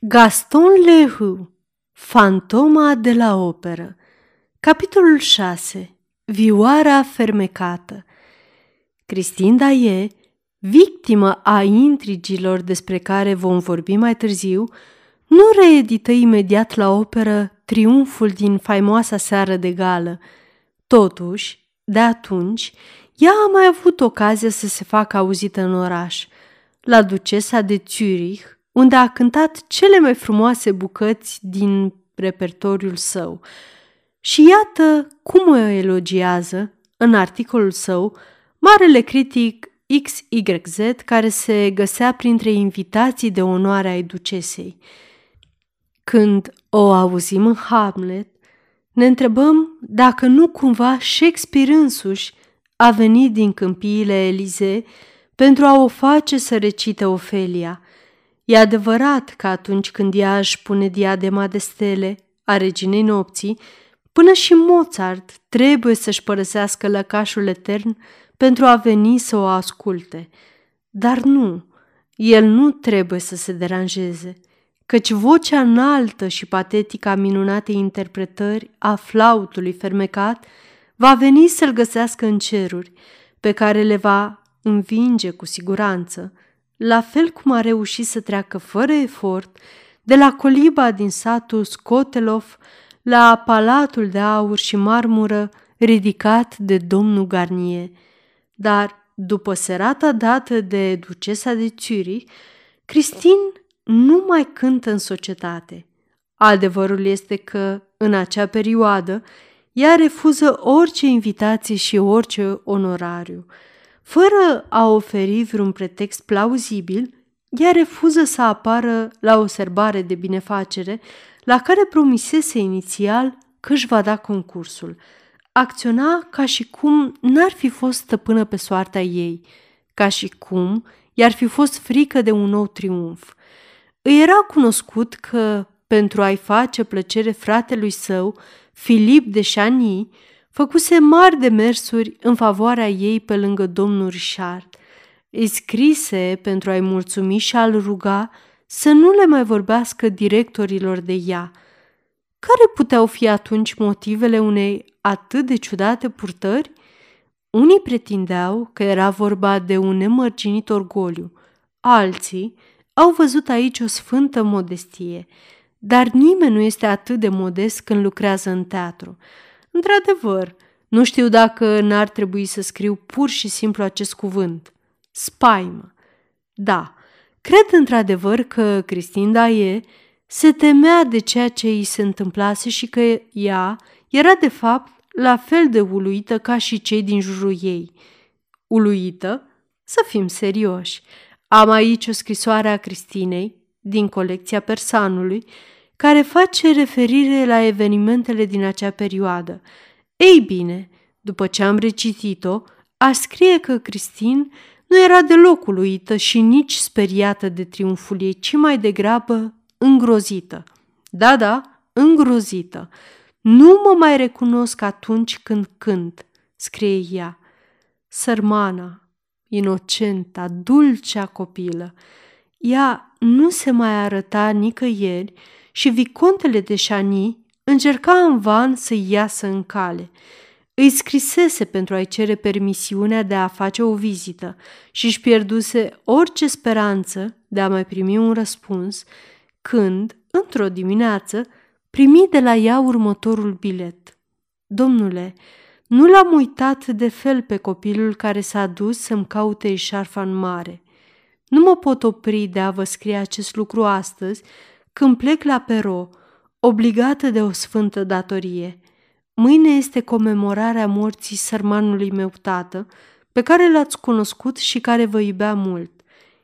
Gaston Leroux Fantoma de la operă Capitolul 6 Vioara fermecată. Cristin Daie, victimă a intrigilor despre care vom vorbi mai târziu, nu reedită imediat la operă triumful din faimoasa seară de gală. Totuși, de atunci, ea a mai avut ocazia să se facă auzită în oraș, la ducesa de Zurich, unde a cântat cele mai frumoase bucăți din repertoriul său. Și iată cum o elogiază, în articolul său, marele critic XYZ care se găsea printre invitații de onoare ai ducesei. Când o auzim în Hamlet, ne întrebăm dacă nu cumva Shakespeare însuși a venit din câmpiile Elize pentru a o face să recite Ofelia – E adevărat că atunci când ea își pune diadema de stele a reginei nopții, până și Mozart trebuie să-și părăsească lăcașul etern pentru a veni să o asculte. Dar nu, el nu trebuie să se deranjeze, căci vocea înaltă și patetică a minunatei interpretări a flautului fermecat va veni să-l găsească în ceruri, pe care le va învinge cu siguranță – la fel cum a reușit să treacă fără efort de la coliba din satul Scotelov la palatul de aur și marmură ridicat de domnul Garnier. Dar, după serata dată de ducesa de Zurich, Cristin nu mai cântă în societate. Adevărul este că, în acea perioadă, ea refuză orice invitație și orice onorariu – fără a oferi vreun pretext plauzibil, ea refuză să apară la o serbare de binefacere la care promisese inițial că își va da concursul. Acționa ca și cum n-ar fi fost stăpână pe soarta ei, ca și cum i-ar fi fost frică de un nou triumf. Îi era cunoscut că, pentru a-i face plăcere fratelui său, Filip de Chany, făcuse mari demersuri în favoarea ei pe lângă domnul Richard. Îi scrise pentru a-i mulțumi și a-l ruga să nu le mai vorbească directorilor de ea. Care puteau fi atunci motivele unei atât de ciudate purtări? Unii pretindeau că era vorba de un nemărginit orgoliu, alții au văzut aici o sfântă modestie, dar nimeni nu este atât de modest când lucrează în teatru. Într-adevăr, nu știu dacă n-ar trebui să scriu pur și simplu acest cuvânt. Spaimă. Da, cred într-adevăr că Cristin Daie se temea de ceea ce îi se întâmplase și că ea era de fapt la fel de uluită ca și cei din jurul ei. Uluită? Să fim serioși. Am aici o scrisoare a Cristinei, din colecția persanului, care face referire la evenimentele din acea perioadă. Ei bine, după ce am recitit-o, a scrie că Cristin nu era deloc uluită și nici speriată de triumful ei, ci mai degrabă îngrozită. Da, da, îngrozită. Nu mă mai recunosc atunci când cânt, scrie ea. Sărmana, inocenta, dulcea copilă, ea nu se mai arăta nicăieri și vicontele de Chani încerca în van să iasă în cale. Îi scrisese pentru a-i cere permisiunea de a face o vizită și își pierduse orice speranță de a mai primi un răspuns, când, într-o dimineață, primi de la ea următorul bilet. Domnule, nu l-am uitat de fel pe copilul care s-a dus să-mi caute șarfa în mare. Nu mă pot opri de a vă scrie acest lucru astăzi, când plec la Pero, obligată de o sfântă datorie. Mâine este comemorarea morții sărmanului meu tată, pe care l-ați cunoscut și care vă iubea mult.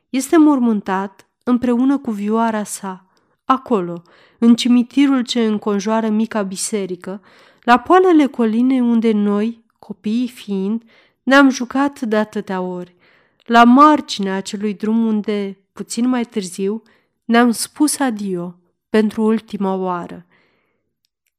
Este mormântat împreună cu vioara sa, acolo, în cimitirul ce înconjoară mica biserică, la poalele colinei unde noi, copiii fiind, ne-am jucat de atâtea ori, la marginea acelui drum unde, puțin mai târziu, ne-am spus adio pentru ultima oară.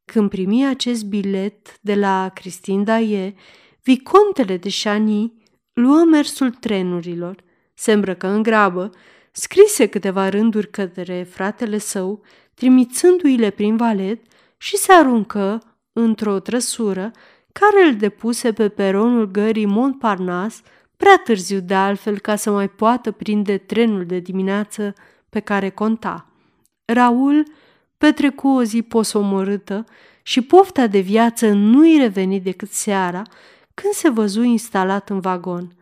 Când primi acest bilet de la Cristin Daie, vicontele de Chani luă mersul trenurilor, se îmbrăcă în grabă, scrise câteva rânduri către fratele său, trimițându-i-le prin valet și se aruncă într-o trăsură care îl depuse pe peronul gării Montparnasse prea târziu de altfel ca să mai poată prinde trenul de dimineață pe care conta. Raul petrecu o zi posomorâtă și pofta de viață nu-i reveni decât seara, când se văzu instalat în vagon.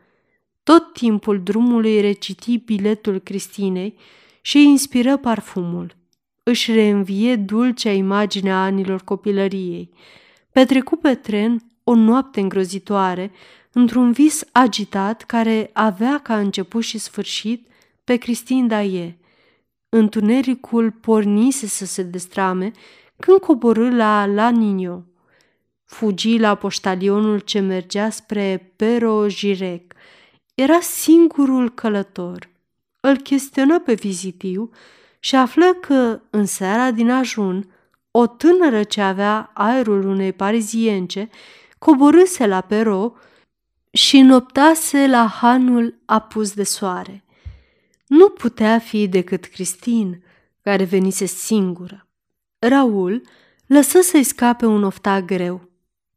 Tot timpul drumului reciti biletul Cristinei și îi inspiră parfumul. Își reînvie dulcea imagine a anilor copilăriei. Petrecu pe tren o noapte îngrozitoare, într-un vis agitat care avea ca început și sfârșit pe Cristin Daie. Întunericul pornise să se destrame când coborâ la La Nino. Fugi la poștalionul ce mergea spre Pero Jirec. Era singurul călător. Îl chestionă pe vizitiu și află că, în seara din ajun, o tânără ce avea aerul unei parizience coborâse la Pero și noptase la hanul apus de soare. Nu putea fi decât Cristin, care venise singură. Raul lăsă să-i scape un ofta greu.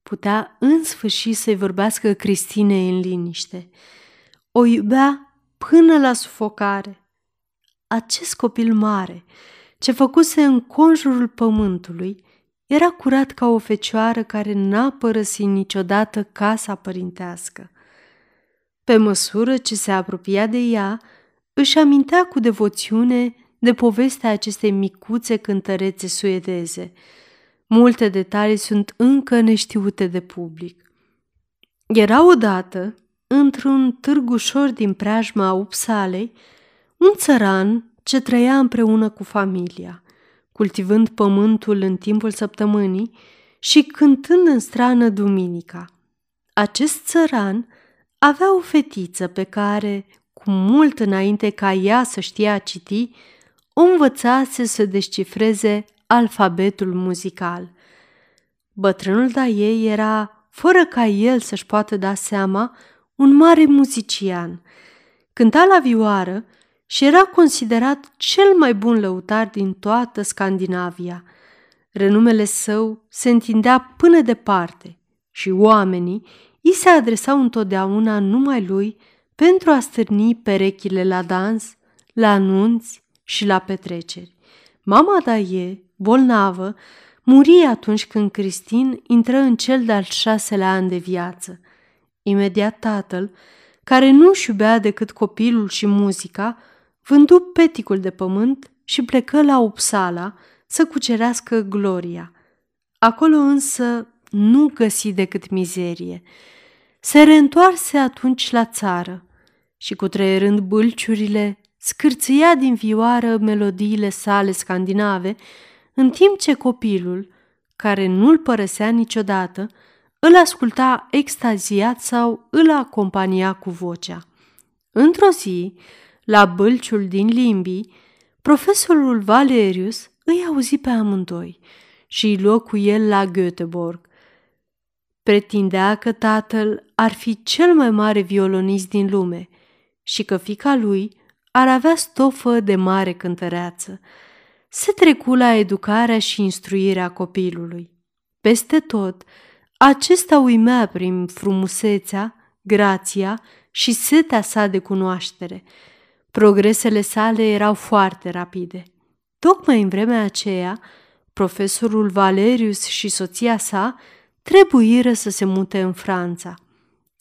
Putea în sfârșit să-i vorbească Cristinei în liniște. O iubea până la sufocare. Acest copil mare, ce făcuse în conjurul pământului, era curat ca o fecioară care n-a părăsit niciodată casa părintească. Pe măsură ce se apropia de ea, își amintea cu devoțiune de povestea acestei micuțe cântărețe suedeze. Multe detalii sunt încă neștiute de public. Era odată, într-un târg ușor din preajma Upsalei, un țăran ce trăia împreună cu familia, cultivând pământul în timpul săptămânii și cântând în strană duminica. Acest țăran avea o fetiță pe care, cu mult înainte ca ea să știe a citi, o învățase să descifreze alfabetul muzical. Bătrânul da ei era, fără ca el să-și poată da seama, un mare muzician. Cânta la vioară și era considerat cel mai bun lăutar din toată Scandinavia. Renumele său se întindea până departe și oamenii i se adresau întotdeauna numai lui pentru a stârni perechile la dans, la anunți și la petreceri. Mama Daie, bolnavă, muri atunci când Cristin intră în cel de-al șaselea an de viață. Imediat tatăl, care nu-și iubea decât copilul și muzica, vându peticul de pământ și plecă la Uppsala să cucerească gloria. Acolo însă nu găsi decât mizerie. Se reîntoarse atunci la țară și cu treierând bâlciurile, scârțâia din vioară melodiile sale scandinave, în timp ce copilul, care nu-l părăsea niciodată, îl asculta extaziat sau îl acompania cu vocea. Într-o zi, la bâlciul din limbii, profesorul Valerius îi auzi pe amândoi și îi luă cu el la Göteborg. Pretindea că tatăl ar fi cel mai mare violonist din lume și că fica lui ar avea stofă de mare cântăreață. Se trecu la educarea și instruirea copilului. Peste tot, acesta uimea prin frumusețea, grația și setea sa de cunoaștere. Progresele sale erau foarte rapide. Tocmai în vremea aceea, profesorul Valerius și soția sa trebuiră să se mute în Franța.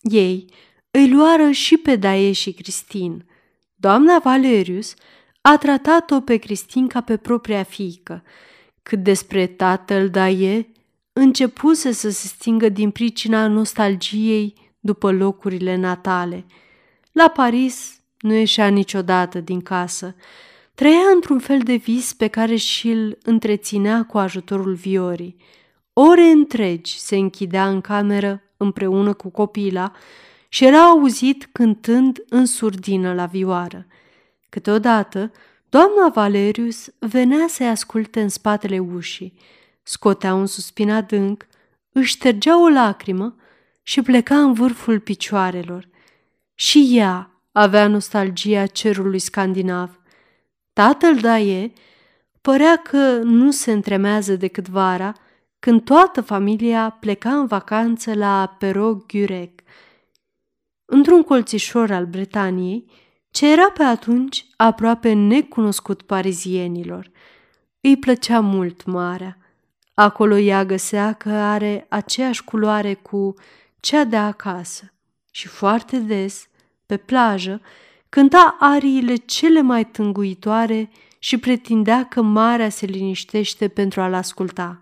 Ei îi luară și pe Daie și Cristin. Doamna Valerius a tratat-o pe Cristin ca pe propria fiică. Cât despre tatăl Daie, începuse să se stingă din pricina nostalgiei după locurile natale. La Paris nu ieșea niciodată din casă. Trăia într-un fel de vis pe care și-l întreținea cu ajutorul viorii. Ore întregi se închidea în cameră împreună cu copila și era auzit cântând în surdină la vioară. Câteodată, doamna Valerius venea să-i asculte în spatele ușii, scotea un suspin adânc, își ștergea o lacrimă și pleca în vârful picioarelor. Și ea avea nostalgia cerului scandinav – Tatăl Daie părea că nu se întremează decât vara, când toată familia pleca în vacanță la Perog Gurec, într-un colțișor al Bretaniei, ce era pe atunci aproape necunoscut parizienilor. Îi plăcea mult marea. Acolo ea găsea că are aceeași culoare cu cea de acasă și foarte des, pe plajă, cânta ariile cele mai tânguitoare și pretindea că marea se liniștește pentru a-l asculta.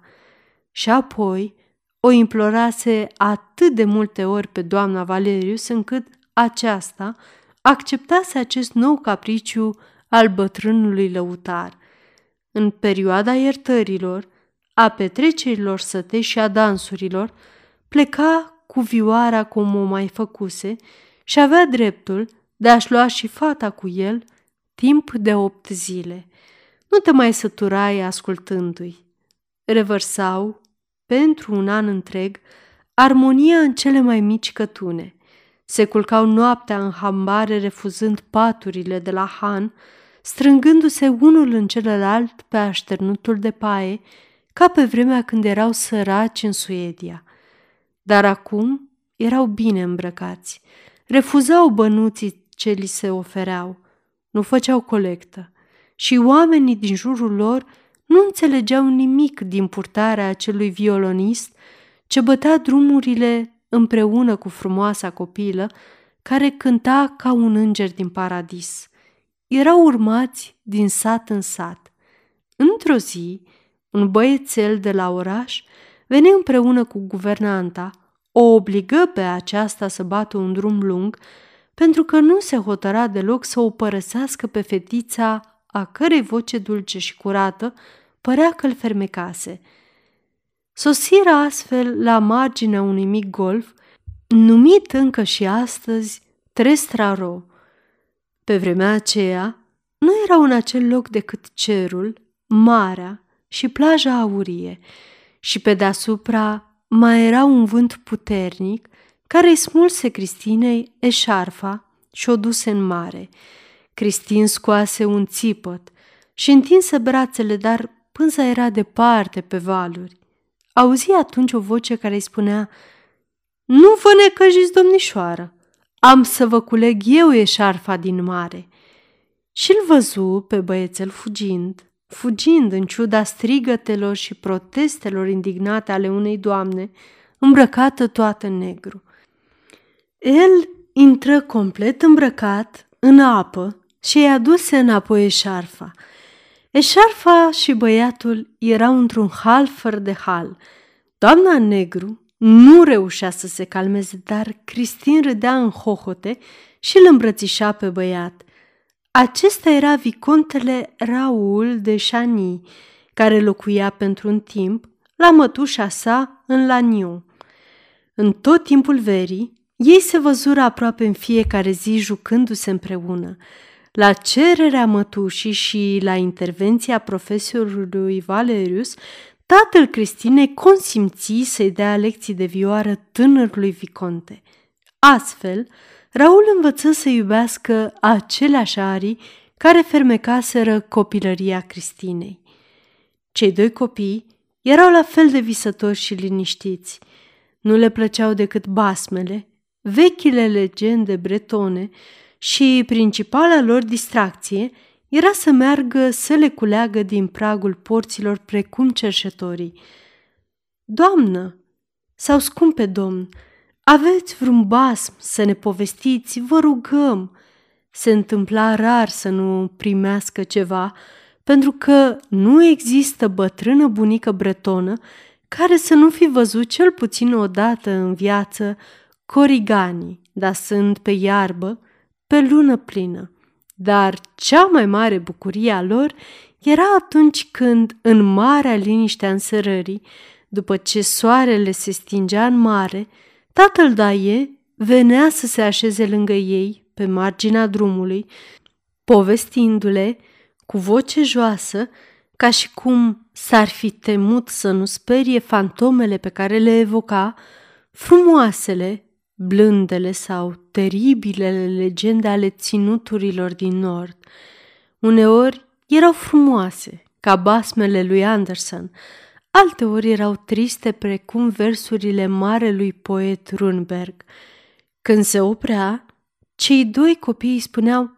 Și apoi o implorase atât de multe ori pe doamna Valerius încât aceasta acceptase acest nou capriciu al bătrânului lăutar. În perioada iertărilor, a petrecerilor săte și a dansurilor, pleca cu vioara cum o mai făcuse și avea dreptul de a-și lua și fata cu el timp de opt zile. Nu te mai săturai ascultându-i. Revărsau, pentru un an întreg, armonia în cele mai mici cătune. Se culcau noaptea în hambare refuzând paturile de la Han, strângându-se unul în celălalt pe așternutul de paie, ca pe vremea când erau săraci în Suedia. Dar acum erau bine îmbrăcați, refuzau bănuții ce li se ofereau, nu făceau colectă și oamenii din jurul lor nu înțelegeau nimic din purtarea acelui violonist ce bătea drumurile împreună cu frumoasa copilă care cânta ca un înger din paradis. Erau urmați din sat în sat. Într-o zi, un băiețel de la oraș veni împreună cu guvernanta, o obligă pe aceasta să bată un drum lung, pentru că nu se hotăra deloc să o părăsească pe fetița a cărei voce dulce și curată părea că îl fermecase. Sosiră astfel la marginea unui mic golf, numit încă și astăzi Trestraro. Pe vremea aceea, nu erau în acel loc decât cerul, marea și plaja aurie, și pe deasupra mai era un vânt puternic care îi smulse Cristinei eșarfa și o duse în mare. Cristin scoase un țipăt și întinse brațele, dar pânza era departe pe valuri. Auzi atunci o voce care îi spunea, Nu vă necăjiți, domnișoară, am să vă culeg eu eșarfa din mare. Și-l văzu pe băiețel fugind, fugind în ciuda strigătelor și protestelor indignate ale unei doamne, îmbrăcată toată în negru. El intră complet îmbrăcat în apă și i-a dus înapoi eșarfa. Eșarfa și băiatul erau într-un hal fără de hal. Doamna negru nu reușea să se calmeze, dar Cristin râdea în hohote și îl îmbrățișa pe băiat. Acesta era vicontele Raul de Chani, care locuia pentru un timp la mătușa sa în Laniu. În tot timpul verii, ei se văzură aproape în fiecare zi jucându-se împreună. La cererea mătușii și la intervenția profesorului Valerius, tatăl Cristinei consimți să-i dea lecții de vioară tânărului Viconte. Astfel, Raul învăță să iubească aceleași arii care fermecaseră copilăria Cristinei. Cei doi copii erau la fel de visători și liniștiți. Nu le plăceau decât basmele, vechile legende bretone și principala lor distracție era să meargă să le culeagă din pragul porților precum cerșetorii. Doamnă, sau scumpe domn, aveți vreun basm să ne povestiți, vă rugăm. Se întâmpla rar să nu primească ceva, pentru că nu există bătrână bunică bretonă care să nu fi văzut cel puțin o dată în viață coriganii, dar sunt pe iarbă, pe lună plină. Dar cea mai mare bucurie a lor era atunci când, în marea liniște a însărării, după ce soarele se stingea în mare, tatăl Daie venea să se așeze lângă ei, pe marginea drumului, povestindu-le cu voce joasă, ca și cum s-ar fi temut să nu sperie fantomele pe care le evoca, frumoasele, blândele sau teribilele legende ale ținuturilor din nord. Uneori erau frumoase, ca basmele lui Anderson, alteori erau triste precum versurile marelui poet Runberg. Când se oprea, cei doi copii îi spuneau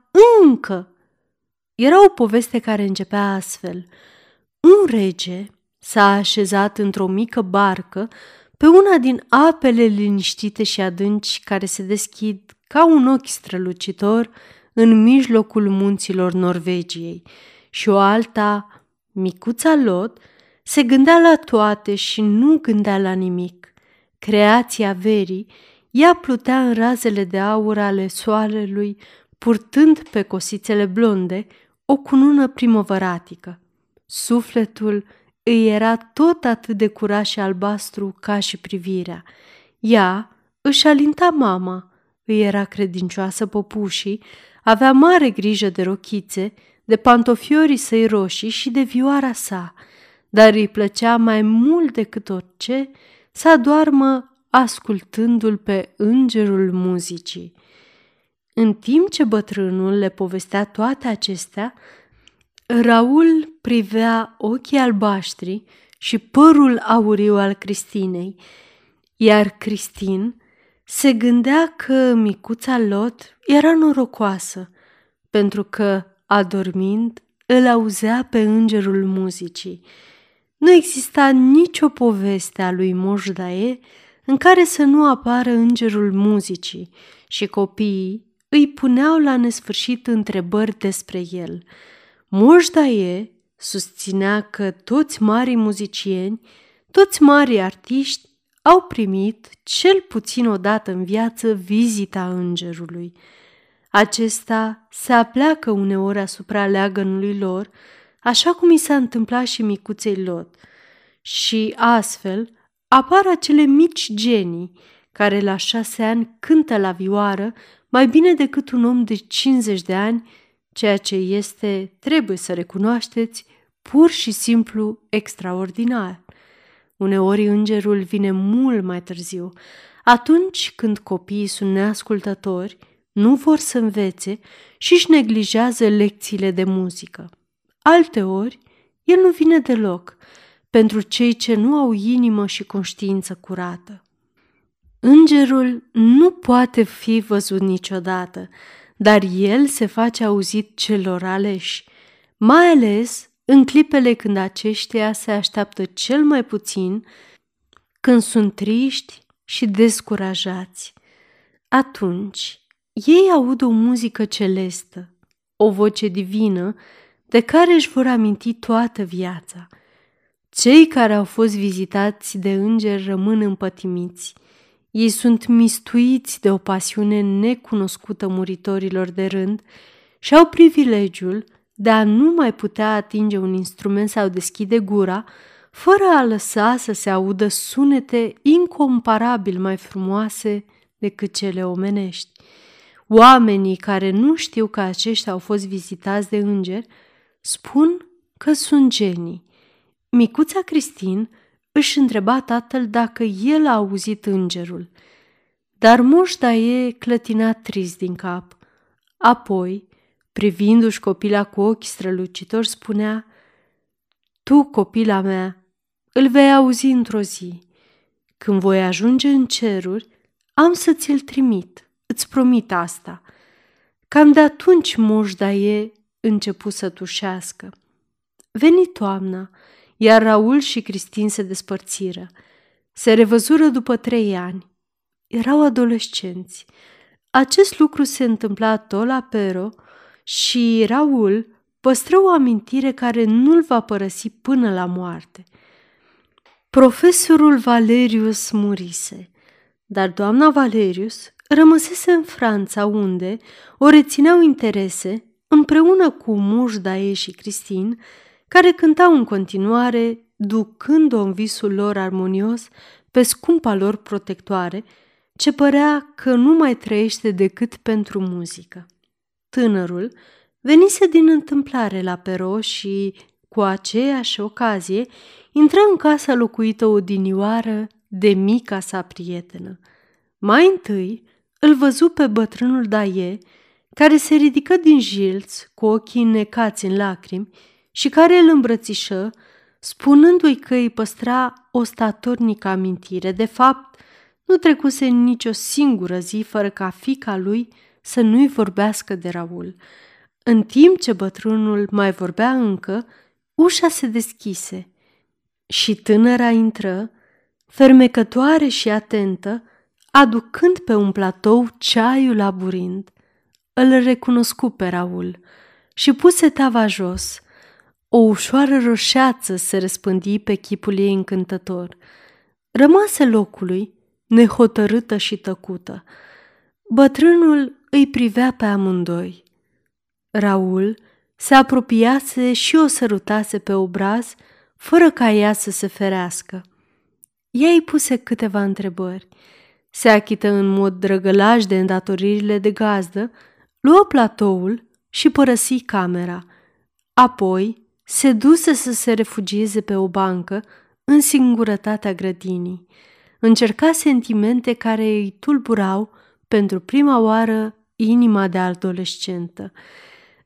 încă. Era o poveste care începea astfel. Un rege s-a așezat într-o mică barcă pe una din apele liniștite și adânci care se deschid ca un ochi strălucitor în mijlocul munților Norvegiei și o alta, micuța Lot, se gândea la toate și nu gândea la nimic. Creația verii, ea plutea în razele de aur ale soarelui, purtând pe cosițele blonde o cunună primăvăratică. Sufletul îi era tot atât de curat și albastru ca și privirea. Ea își alinta mama, îi era credincioasă popușii, avea mare grijă de rochițe, de pantofiorii săi roșii și de vioara sa, dar îi plăcea mai mult decât orice să adoarmă ascultându-l pe îngerul muzicii. În timp ce bătrânul le povestea toate acestea, Raul privea ochii albaștri și părul auriu al Cristinei, iar Cristin se gândea că micuța Lot era norocoasă, pentru că, adormind, îl auzea pe îngerul muzicii. Nu exista nicio poveste a lui Moșdae în care să nu apară îngerul muzicii și copiii îi puneau la nesfârșit întrebări despre el. Moșdae susținea că toți marii muzicieni, toți marii artiști au primit, cel puțin o dată în viață, vizita îngerului. Acesta se apleacă uneori asupra leagănului lor, așa cum i s-a întâmplat și micuței Lot. Și astfel apar acele mici genii care la șase ani cântă la vioară mai bine decât un om de 50 de ani, ceea ce este, trebuie să recunoașteți, pur și simplu extraordinar. Uneori îngerul vine mult mai târziu, atunci când copiii sunt neascultători, nu vor să învețe și își neglijează lecțiile de muzică. Alteori, el nu vine deloc, pentru cei ce nu au inimă și conștiință curată. Îngerul nu poate fi văzut niciodată, dar el se face auzit celor aleși, mai ales în clipele când aceștia se așteaptă cel mai puțin, când sunt triști și descurajați. Atunci, ei aud o muzică celestă, o voce divină de care își vor aminti toată viața. Cei care au fost vizitați de îngeri rămân împătimiți. Ei sunt mistuiți de o pasiune necunoscută muritorilor de rând și au privilegiul de a nu mai putea atinge un instrument sau deschide gura, fără a lăsa să se audă sunete incomparabil mai frumoase decât cele omenești. Oamenii care nu știu că aceștia au fost vizitați de îngeri spun că sunt genii. Micuța Cristin își întreba tatăl dacă el a auzit îngerul, dar moșta e clătina trist din cap. Apoi, privindu-și copila cu ochi strălucitori, spunea Tu, copila mea, îl vei auzi într-o zi. Când voi ajunge în ceruri, am să ți-l trimit, îți promit asta. Cam de atunci moșda e început să tușească. Veni toamna, iar Raul și Cristin se despărțiră. Se revăzură după trei ani. Erau adolescenți. Acest lucru se întâmpla tot la Pero și Raul păstră o amintire care nu-l va părăsi până la moarte. Profesorul Valerius murise, dar doamna Valerius rămăsese în Franța unde o rețineau interese împreună cu Mușdae și Cristin, care cântau în continuare, ducând-o în visul lor armonios pe scumpa lor protectoare, ce părea că nu mai trăiește decât pentru muzică. Tânărul venise din întâmplare la Pero și, cu aceeași ocazie, intră în casa locuită odinioară de mica sa prietenă. Mai întâi îl văzu pe bătrânul Daie, care se ridică din jilț cu ochii necați în lacrimi și care îl îmbrățișă, spunându-i că îi păstra o statornică amintire. De fapt, nu trecuse nicio singură zi fără ca fica lui să nu-i vorbească de Raul. În timp ce bătrânul mai vorbea încă, ușa se deschise și tânăra intră, fermecătoare și atentă, aducând pe un platou ceaiul aburind. Îl recunoscu pe Raul și puse tava jos. O ușoară roșeață se răspândi pe chipul ei încântător. Rămase locului, nehotărâtă și tăcută. Bătrânul îi privea pe amândoi. Raul se apropiase și o sărutase pe obraz, fără ca ea să se ferească. Ea îi puse câteva întrebări. Se achită în mod drăgălaș de îndatoririle de gazdă, luă platoul și părăsi camera. Apoi se duse să se refugieze pe o bancă în singurătatea grădinii. Încerca sentimente care îi tulburau pentru prima oară inima de adolescentă.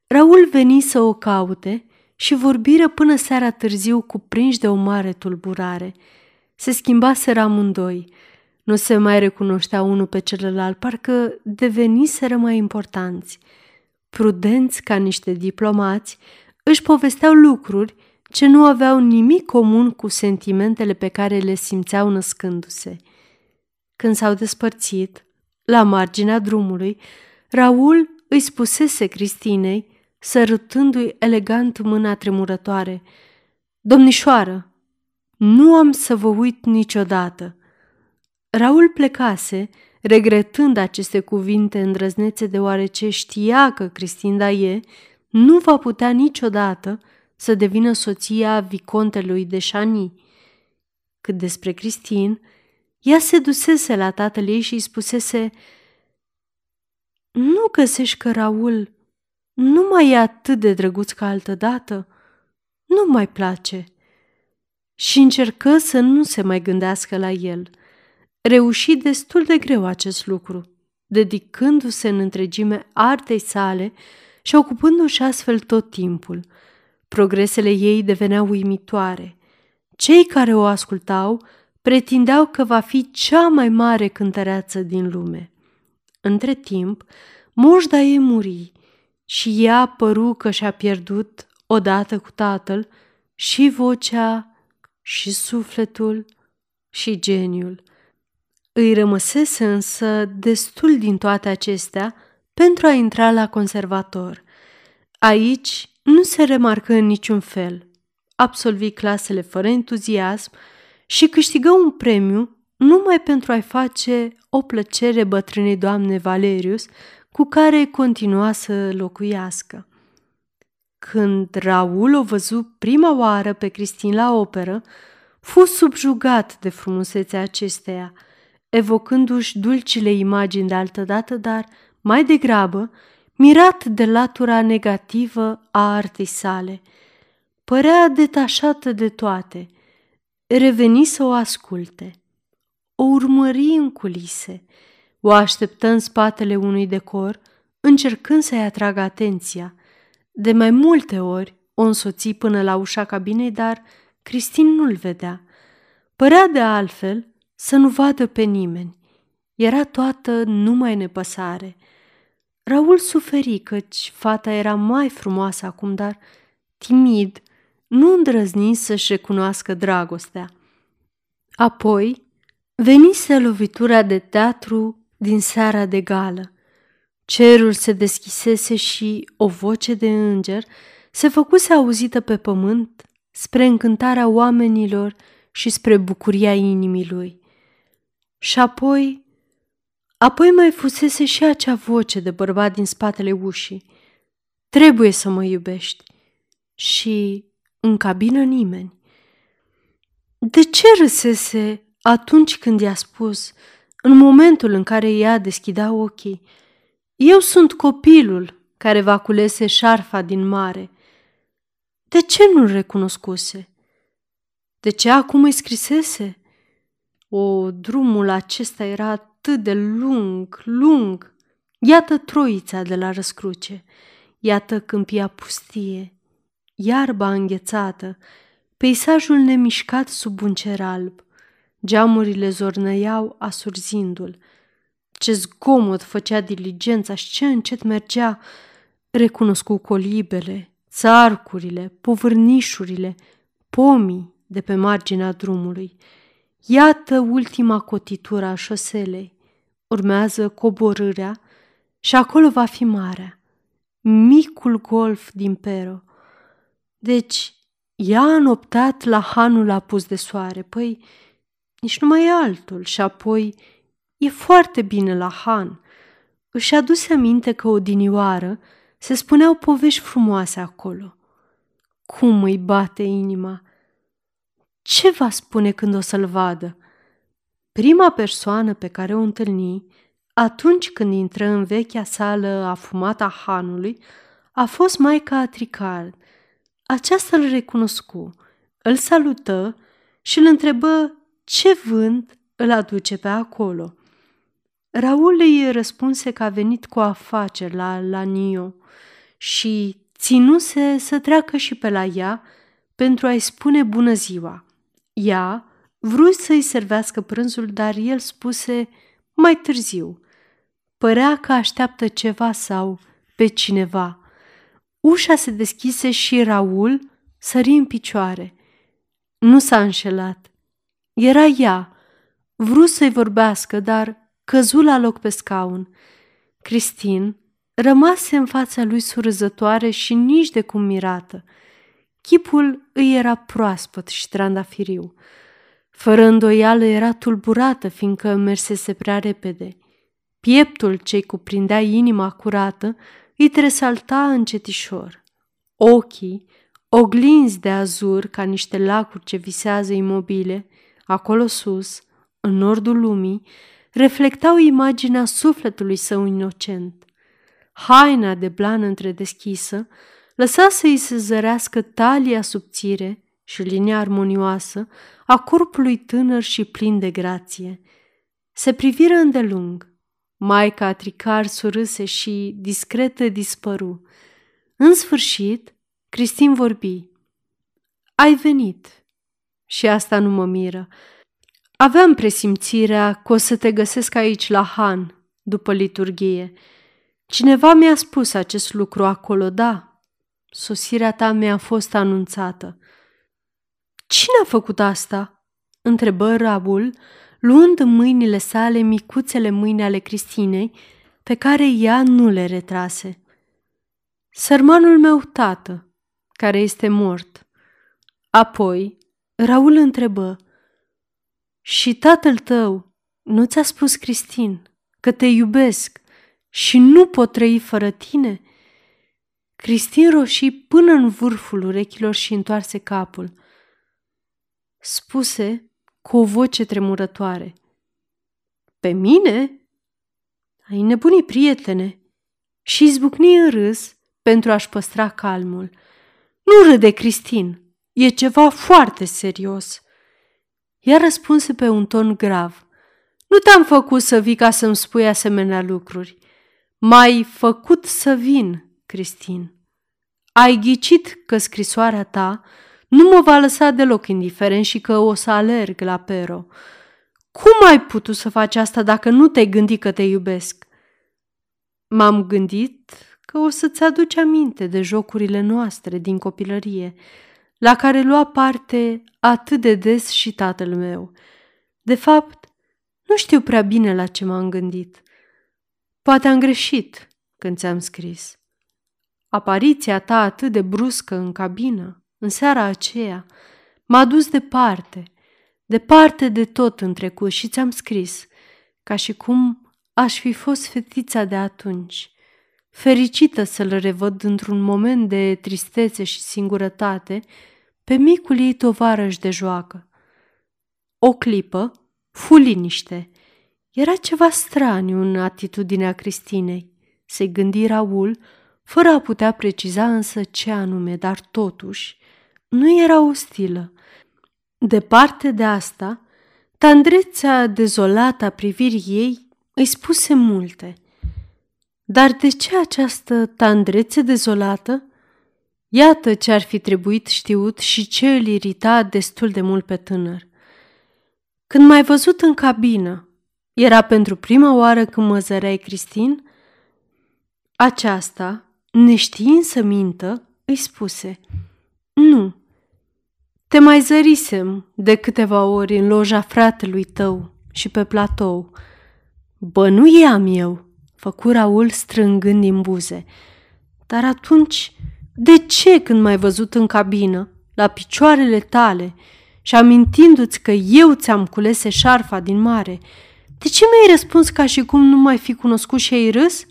Raul veni să o caute și vorbiră până seara târziu cuprinși de o mare tulburare. Se schimbaseră amândoi. Nu se mai recunoștea unul pe celălalt, parcă deveniseră mai importanți. Prudenți ca niște diplomați, își povesteau lucruri ce nu aveau nimic comun cu sentimentele pe care le simțeau născându-se. Când s-au despărțit, la marginea drumului, Raul îi spusese Cristinei, sărutându-i elegant mâna tremurătoare, Domnișoară, nu am să vă uit niciodată. Raul plecase, regretând aceste cuvinte îndrăznețe deoarece știa că Cristinda e nu va putea niciodată să devină soția vicontelui de Shani. Cât despre Cristin, ea se dusese la tatăl ei și îi spusese Nu găsești că Raul nu mai e atât de drăguț ca altădată? Nu mai place. Și încercă să nu se mai gândească la el. Reuși destul de greu acest lucru, dedicându-se în întregime artei sale și ocupându-și astfel tot timpul. Progresele ei deveneau uimitoare. Cei care o ascultau pretindeau că va fi cea mai mare cântăreață din lume. Între timp, moșda ei muri și ea păru că și-a pierdut, odată cu tatăl, și vocea, și sufletul, și geniul. Îi rămăsese însă destul din toate acestea pentru a intra la conservator. Aici nu se remarcă în niciun fel. Absolvi clasele fără entuziasm și câștigă un premiu numai pentru a-i face o plăcere bătrânei doamne Valerius, cu care continua să locuiască. Când Raul o văzu prima oară pe Cristin la operă, fu subjugat de frumusețea acesteia, evocându-și dulcile imagini de altădată, dar, mai degrabă, mirat de latura negativă a artei sale. Părea detașată de toate. Reveni să o asculte. O urmări în culise. O așteptă în spatele unui decor, încercând să-i atragă atenția. De mai multe ori o însoți până la ușa cabinei, dar Cristin nu-l vedea. Părea de altfel să nu vadă pe nimeni. Era toată numai nepăsare – Raul suferi căci fata era mai frumoasă acum, dar timid, nu îndrăzni să-și recunoască dragostea. Apoi venise lovitura de teatru din seara de gală. Cerul se deschisese și o voce de înger se făcuse auzită pe pământ spre încântarea oamenilor și spre bucuria inimii lui. Și apoi Apoi mai fusese și acea voce de bărbat din spatele ușii. Trebuie să mă iubești. Și în cabină nimeni. De ce râsese atunci când i-a spus, în momentul în care ea deschidea ochii, eu sunt copilul care va culese șarfa din mare. De ce nu-l recunoscuse? De ce acum îi scrisese? O, drumul acesta era atât de lung, lung, Iată troița de la răscruce, iată câmpia pustie, iarba înghețată, peisajul nemișcat sub un cer alb. Geamurile zornăiau asurzindu-l. Ce zgomot făcea diligența și ce încet mergea, recunoscu colibele, țarcurile, povârnișurile, pomii de pe marginea drumului. Iată ultima cotitură a șoselei. Urmează coborârea și acolo va fi marea, micul golf din Pero. Deci, ea a înoptat la hanul apus de soare, păi nici nu mai e altul și apoi e foarte bine la han. Își aduse aminte că odinioară se spuneau povești frumoase acolo. Cum îi bate inima! Ce va spune când o să-l vadă? Prima persoană pe care o întâlni atunci când intră în vechea sală afumată a hanului a fost Maica Atricard. Aceasta îl recunoscu, îl salută și îl întrebă ce vânt îl aduce pe acolo. Raul îi răspunse că a venit cu afaceri la Lanio și ținuse să treacă și pe la ea pentru a-i spune bună ziua. Ea vrut să-i servească prânzul, dar el spuse mai târziu. Părea că așteaptă ceva sau pe cineva. Ușa se deschise și Raul sări în picioare. Nu s-a înșelat. Era ea. Vrut să-i vorbească, dar căzu la loc pe scaun. Cristin rămase în fața lui surâzătoare și nici de cum mirată. Chipul îi era proaspăt și trandafiriu. Fără îndoială era tulburată, fiindcă mersese prea repede. Pieptul ce cuprindea inima curată îi tresalta încetișor. Ochii, oglinzi de azur ca niște lacuri ce visează imobile, acolo sus, în nordul lumii, reflectau imaginea sufletului său inocent. Haina de blană întredeschisă lăsa să-i se zărească talia subțire și linia armonioasă a corpului tânăr și plin de grație. Se priviră îndelung. Maica Tricar surâse și, discretă, dispăru. În sfârșit, Cristin vorbi. Ai venit. Și asta nu mă miră. Aveam presimțirea că o să te găsesc aici la Han, după liturghie. Cineva mi-a spus acest lucru acolo, da. Sosirea ta mi-a fost anunțată. Cine a făcut asta?" întrebă Rabul, luând în mâinile sale micuțele mâini ale Cristinei, pe care ea nu le retrase. Sărmanul meu tată, care este mort. Apoi, Raul întrebă, Și tatăl tău nu ți-a spus, Cristin, că te iubesc și nu pot trăi fără tine?" Cristin roșii până în vârful urechilor și întoarse capul – spuse cu o voce tremurătoare. Pe mine? Ai nebunit, prietene! Și izbucni în râs pentru a-și păstra calmul. Nu râde, Cristin, e ceva foarte serios. Ea răspunse pe un ton grav. Nu te-am făcut să vii ca să-mi spui asemenea lucruri. M-ai făcut să vin, Cristin. Ai ghicit că scrisoarea ta nu mă va lăsa deloc indiferent și că o să alerg la Pero. Cum ai putut să faci asta dacă nu te-ai gândit că te iubesc? M-am gândit că o să-ți aduci aminte de jocurile noastre din copilărie, la care lua parte atât de des și tatăl meu. De fapt, nu știu prea bine la ce m-am gândit. Poate am greșit când ți-am scris. Apariția ta atât de bruscă în cabină în seara aceea, m-a dus departe, departe de tot în trecut și ți-am scris, ca și cum aș fi fost fetița de atunci, fericită să-l revăd într-un moment de tristețe și singurătate pe micul ei tovarăș de joacă. O clipă, fu liniște. Era ceva straniu în atitudinea Cristinei. Se gândi Raul, fără a putea preciza însă ce anume, dar totuși nu era ostilă. Departe de asta, tandrețea dezolată a privirii ei îi spuse multe. Dar de ce această tandrețe dezolată? Iată ce ar fi trebuit știut și ce îl irita destul de mult pe tânăr. Când m-ai văzut în cabină, era pentru prima oară când mă zăreai, Cristin? Aceasta, neștiind să mintă, îi spuse. Nu, te mai zărisem de câteva ori în loja fratelui tău și pe platou. Bănuiam eu, făcu Raul strângând din buze. Dar atunci, de ce când m-ai văzut în cabină, la picioarele tale și amintindu-ți că eu ți-am culese șarfa din mare, de ce mi-ai răspuns ca și cum nu mai fi cunoscut și ai râs?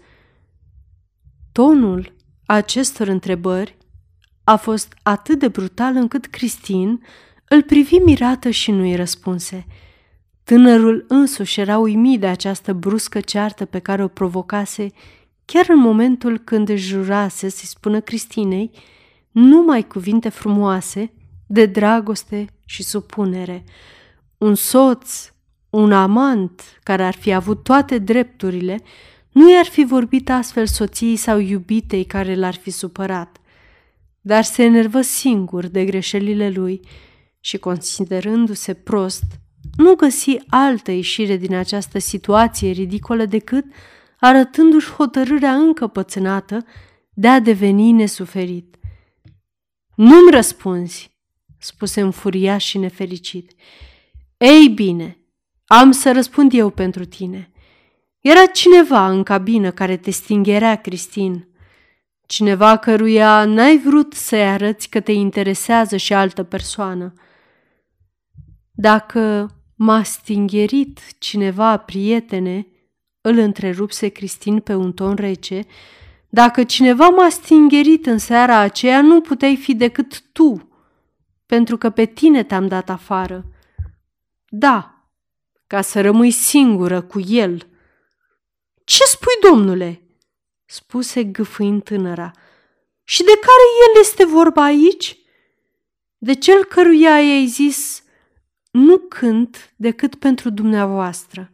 Tonul acestor întrebări a fost atât de brutal încât Cristin îl privi mirată și nu-i răspunse. Tânărul însuși era uimit de această bruscă ceartă pe care o provocase chiar în momentul când își jurase să-i spună Cristinei numai cuvinte frumoase de dragoste și supunere. Un soț, un amant care ar fi avut toate drepturile, nu i-ar fi vorbit astfel soției sau iubitei care l-ar fi supărat, dar se enervă singur de greșelile lui și, considerându-se prost, nu găsi altă ieșire din această situație ridicolă decât arătându-și hotărârea încăpățânată de a deveni nesuferit. Nu-mi răspunzi, spuse înfuriat și nefericit. Ei bine, am să răspund eu pentru tine. Era cineva în cabină care te stingerea, Cristin. Cineva căruia n-ai vrut să-i arăți că te interesează și altă persoană. Dacă m-a stingerit cineva, prietene, îl întrerupse Cristin pe un ton rece, dacă cineva m-a stingerit în seara aceea, nu puteai fi decât tu, pentru că pe tine te-am dat afară. Da, ca să rămâi singură cu el. Ce spui, domnule? Spuse gâfâind tânăra. Și de care el este vorba aici? De cel căruia i-ai zis, nu cânt decât pentru dumneavoastră.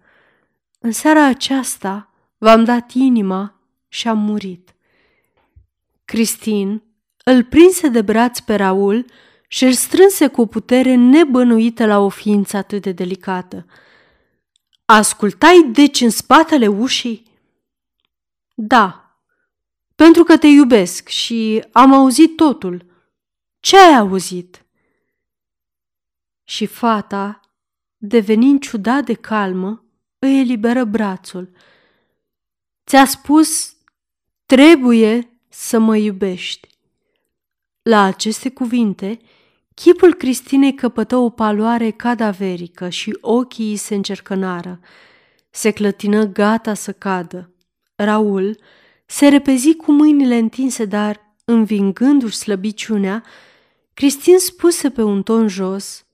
În seara aceasta v-am dat inima și am murit. Cristin îl prinse de braț pe Raul și îl strânse cu o putere nebănuită la o ființă atât de delicată. Ascultai deci în spatele ușii? Da, pentru că te iubesc și am auzit totul. Ce ai auzit? Și fata, devenind ciudat de calmă, îi eliberă brațul. Ți-a spus, trebuie să mă iubești. La aceste cuvinte, chipul Cristinei căpătă o paloare cadaverică și ochii îi se încercănară. Se clătină gata să cadă. Raul se repezi cu mâinile întinse, dar, învingându-și slăbiciunea, Cristin spuse pe un ton jos,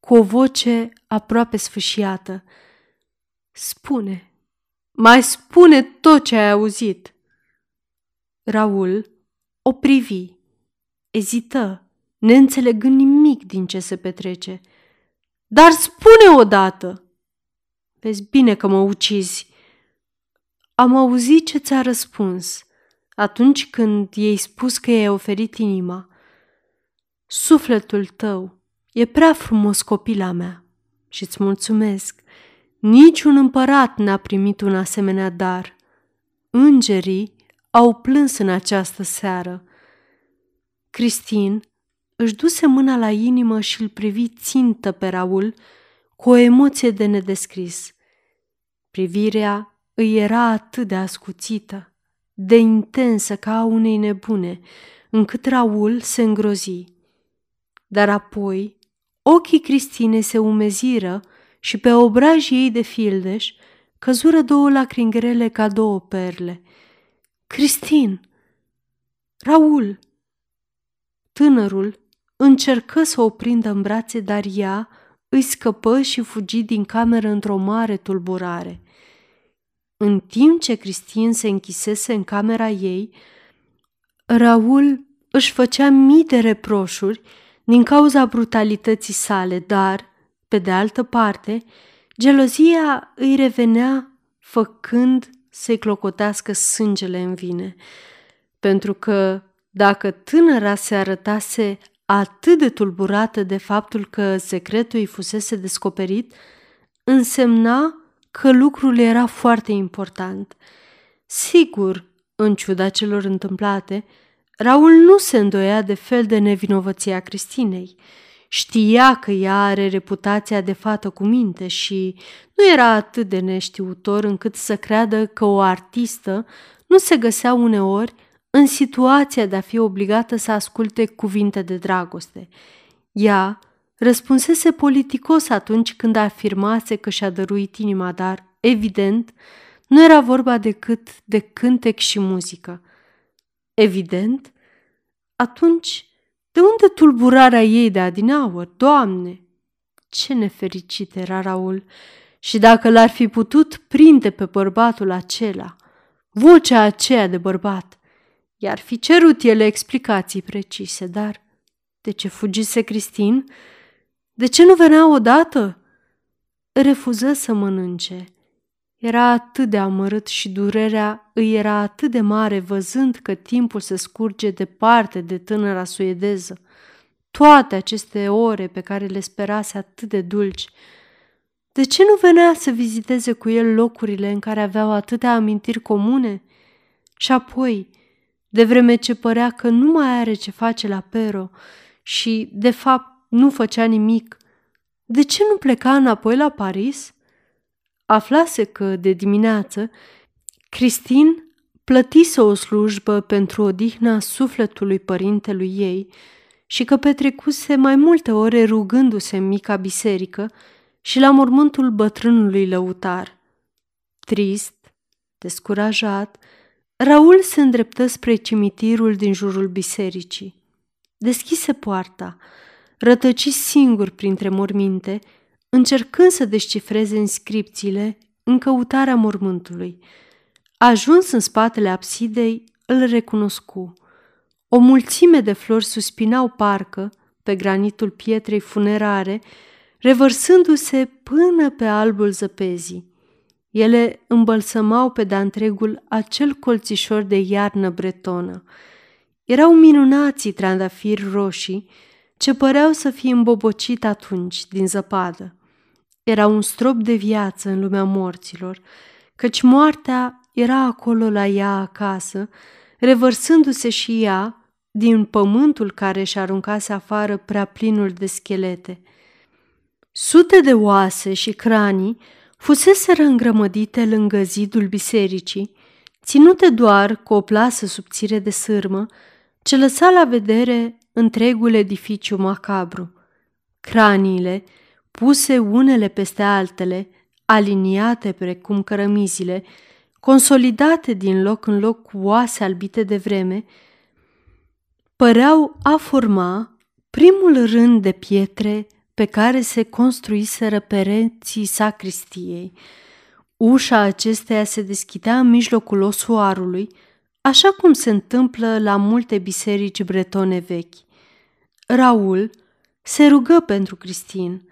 cu o voce aproape sfâșiată – Spune, mai spune tot ce ai auzit. Raul o privi, ezită, neînțelegând nimic din ce se petrece. Dar spune odată! Vezi bine că mă ucizi. Am auzit ce ți-a răspuns atunci când i-ai spus că i-ai oferit inima. Sufletul tău e prea frumos, copila mea, și îți mulțumesc. Niciun împărat n-a primit un asemenea dar. Îngerii au plâns în această seară. Cristin își duse mâna la inimă și îl privi țintă pe Raul cu o emoție de nedescris. Privirea îi era atât de ascuțită, de intensă ca a unei nebune, încât Raul se îngrozi. Dar apoi ochii Cristine se umeziră și pe obrajii ei de fildeș căzură două lacrimi grele ca două perle. Cristin! Raul! Tânărul încercă să o prindă în brațe, dar ea îi scăpă și fugi din cameră într-o mare tulburare. În timp ce Cristin se închisese în camera ei, Raul își făcea mii de reproșuri din cauza brutalității sale, dar pe de altă parte, gelozia îi revenea făcând să-i clocotească sângele în vine, pentru că dacă tânăra se arătase atât de tulburată de faptul că secretul îi fusese descoperit, însemna că lucrul era foarte important. Sigur, în ciuda celor întâmplate, Raul nu se îndoia de fel de nevinovăția Cristinei. Știa că ea are reputația de fată cu minte și nu era atât de neștiutor încât să creadă că o artistă nu se găsea uneori în situația de a fi obligată să asculte cuvinte de dragoste. Ea răspunsese politicos atunci când afirmase că și-a dăruit inima, dar, evident, nu era vorba decât de cântec și muzică. Evident, atunci de unde tulburarea ei de adinaur, Doamne? Ce nefericit era Raul! Și dacă l-ar fi putut prinde pe bărbatul acela, vocea aceea de bărbat, i-ar fi cerut ele explicații precise, dar de ce fugise Cristin? De ce nu venea odată? Refuză să mănânce. Era atât de amărât și durerea îi era atât de mare văzând că timpul se scurge departe de tânăra suedeză. Toate aceste ore pe care le sperase atât de dulci. De ce nu venea să viziteze cu el locurile în care aveau atâtea amintiri comune? Și apoi, de vreme ce părea că nu mai are ce face la Pero și, de fapt, nu făcea nimic, de ce nu pleca înapoi la Paris? Aflase că, de dimineață, Cristin plătise o slujbă pentru odihna sufletului părintelui ei și că petrecuse mai multe ore rugându-se în mica biserică și la mormântul bătrânului lăutar. Trist, descurajat, Raul se îndreptă spre cimitirul din jurul bisericii. Deschise poarta, rătăci singur printre morminte, încercând să descifreze inscripțiile în căutarea mormântului. Ajuns în spatele absidei, îl recunoscu. O mulțime de flori suspinau parcă pe granitul pietrei funerare, revărsându-se până pe albul zăpezii. Ele îmbălsămau pe de întregul acel colțișor de iarnă bretonă. Erau minunații trandafiri roșii ce păreau să fie îmbobocit atunci din zăpadă. Era un strop de viață în lumea morților, căci moartea era acolo la ea acasă, revărsându-se și ea din pământul care și aruncase afară prea plinul de schelete. Sute de oase și cranii fuseseră îngrămădite lângă zidul bisericii, ținute doar cu o plasă subțire de sârmă, ce lăsa la vedere întregul edificiu macabru. Craniile, puse unele peste altele, aliniate precum cărămizile, consolidate din loc în loc cu oase albite de vreme, păreau a forma primul rând de pietre pe care se construiseră pereții sacristiei. Ușa acesteia se deschidea în mijlocul osoarului, așa cum se întâmplă la multe biserici bretone vechi. Raul se rugă pentru Cristin,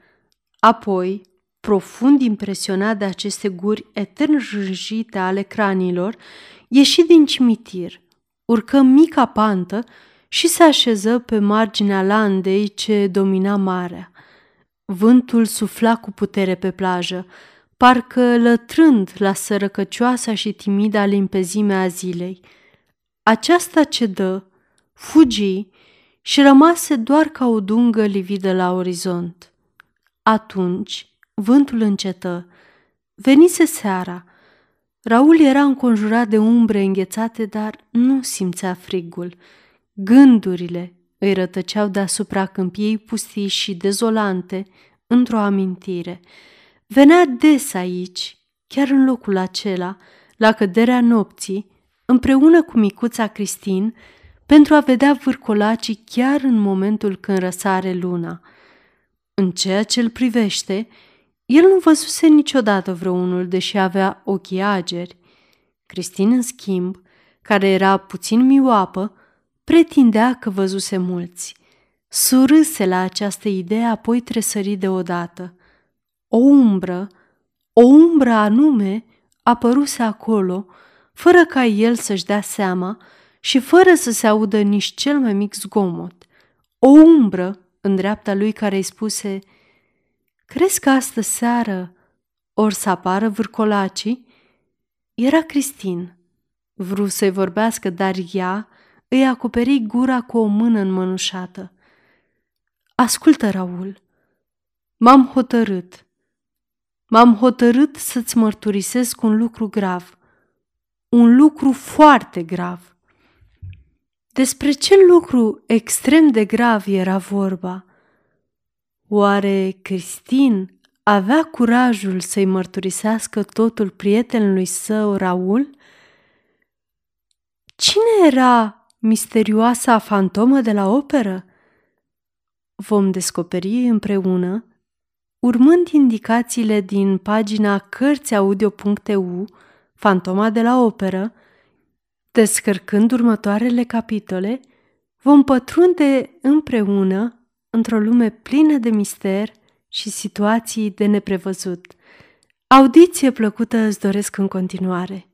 apoi, profund impresionat de aceste guri etern rânjite ale cranilor, ieși din cimitir, urcă mica pantă și se așeză pe marginea landei ce domina marea. Vântul sufla cu putere pe plajă, parcă lătrând la sărăcăcioasa și timida limpezime a zilei. Aceasta cedă, fugi și rămase doar ca o dungă lividă la orizont. Atunci vântul încetă. Venise seara. Raul era înconjurat de umbre înghețate, dar nu simțea frigul. Gândurile îi rătăceau deasupra câmpiei pustii și dezolante, într-o amintire. Venea des aici, chiar în locul acela, la căderea nopții, împreună cu micuța Cristin, pentru a vedea vârcolacii chiar în momentul când răsare luna. În ceea ce îl privește, el nu văzuse niciodată vreunul, deși avea ochii ageri. Cristin, în schimb, care era puțin mioapă, pretindea că văzuse mulți. Surâse la această idee, apoi tresări deodată. O umbră, o umbră anume, apăruse acolo, fără ca el să-și dea seama și fără să se audă nici cel mai mic zgomot. O umbră în dreapta lui care îi spuse Crezi că astă seară or să apară vârcolacii? Era Cristin. Vru să-i vorbească, dar ea îi acoperi gura cu o mână înmănușată. Ascultă, Raul, m-am hotărât. M-am hotărât să-ți mărturisesc un lucru grav. Un lucru foarte grav. Despre ce lucru extrem de grav era vorba? Oare Cristin avea curajul să-i mărturisească totul prietenului său, Raul? Cine era misterioasa fantomă de la operă? Vom descoperi împreună, urmând indicațiile din pagina cărțiaudio.eu, Fantoma de la operă, descărcând următoarele capitole, vom pătrunde împreună într-o lume plină de mister și situații de neprevăzut. Audiție plăcută îți doresc în continuare.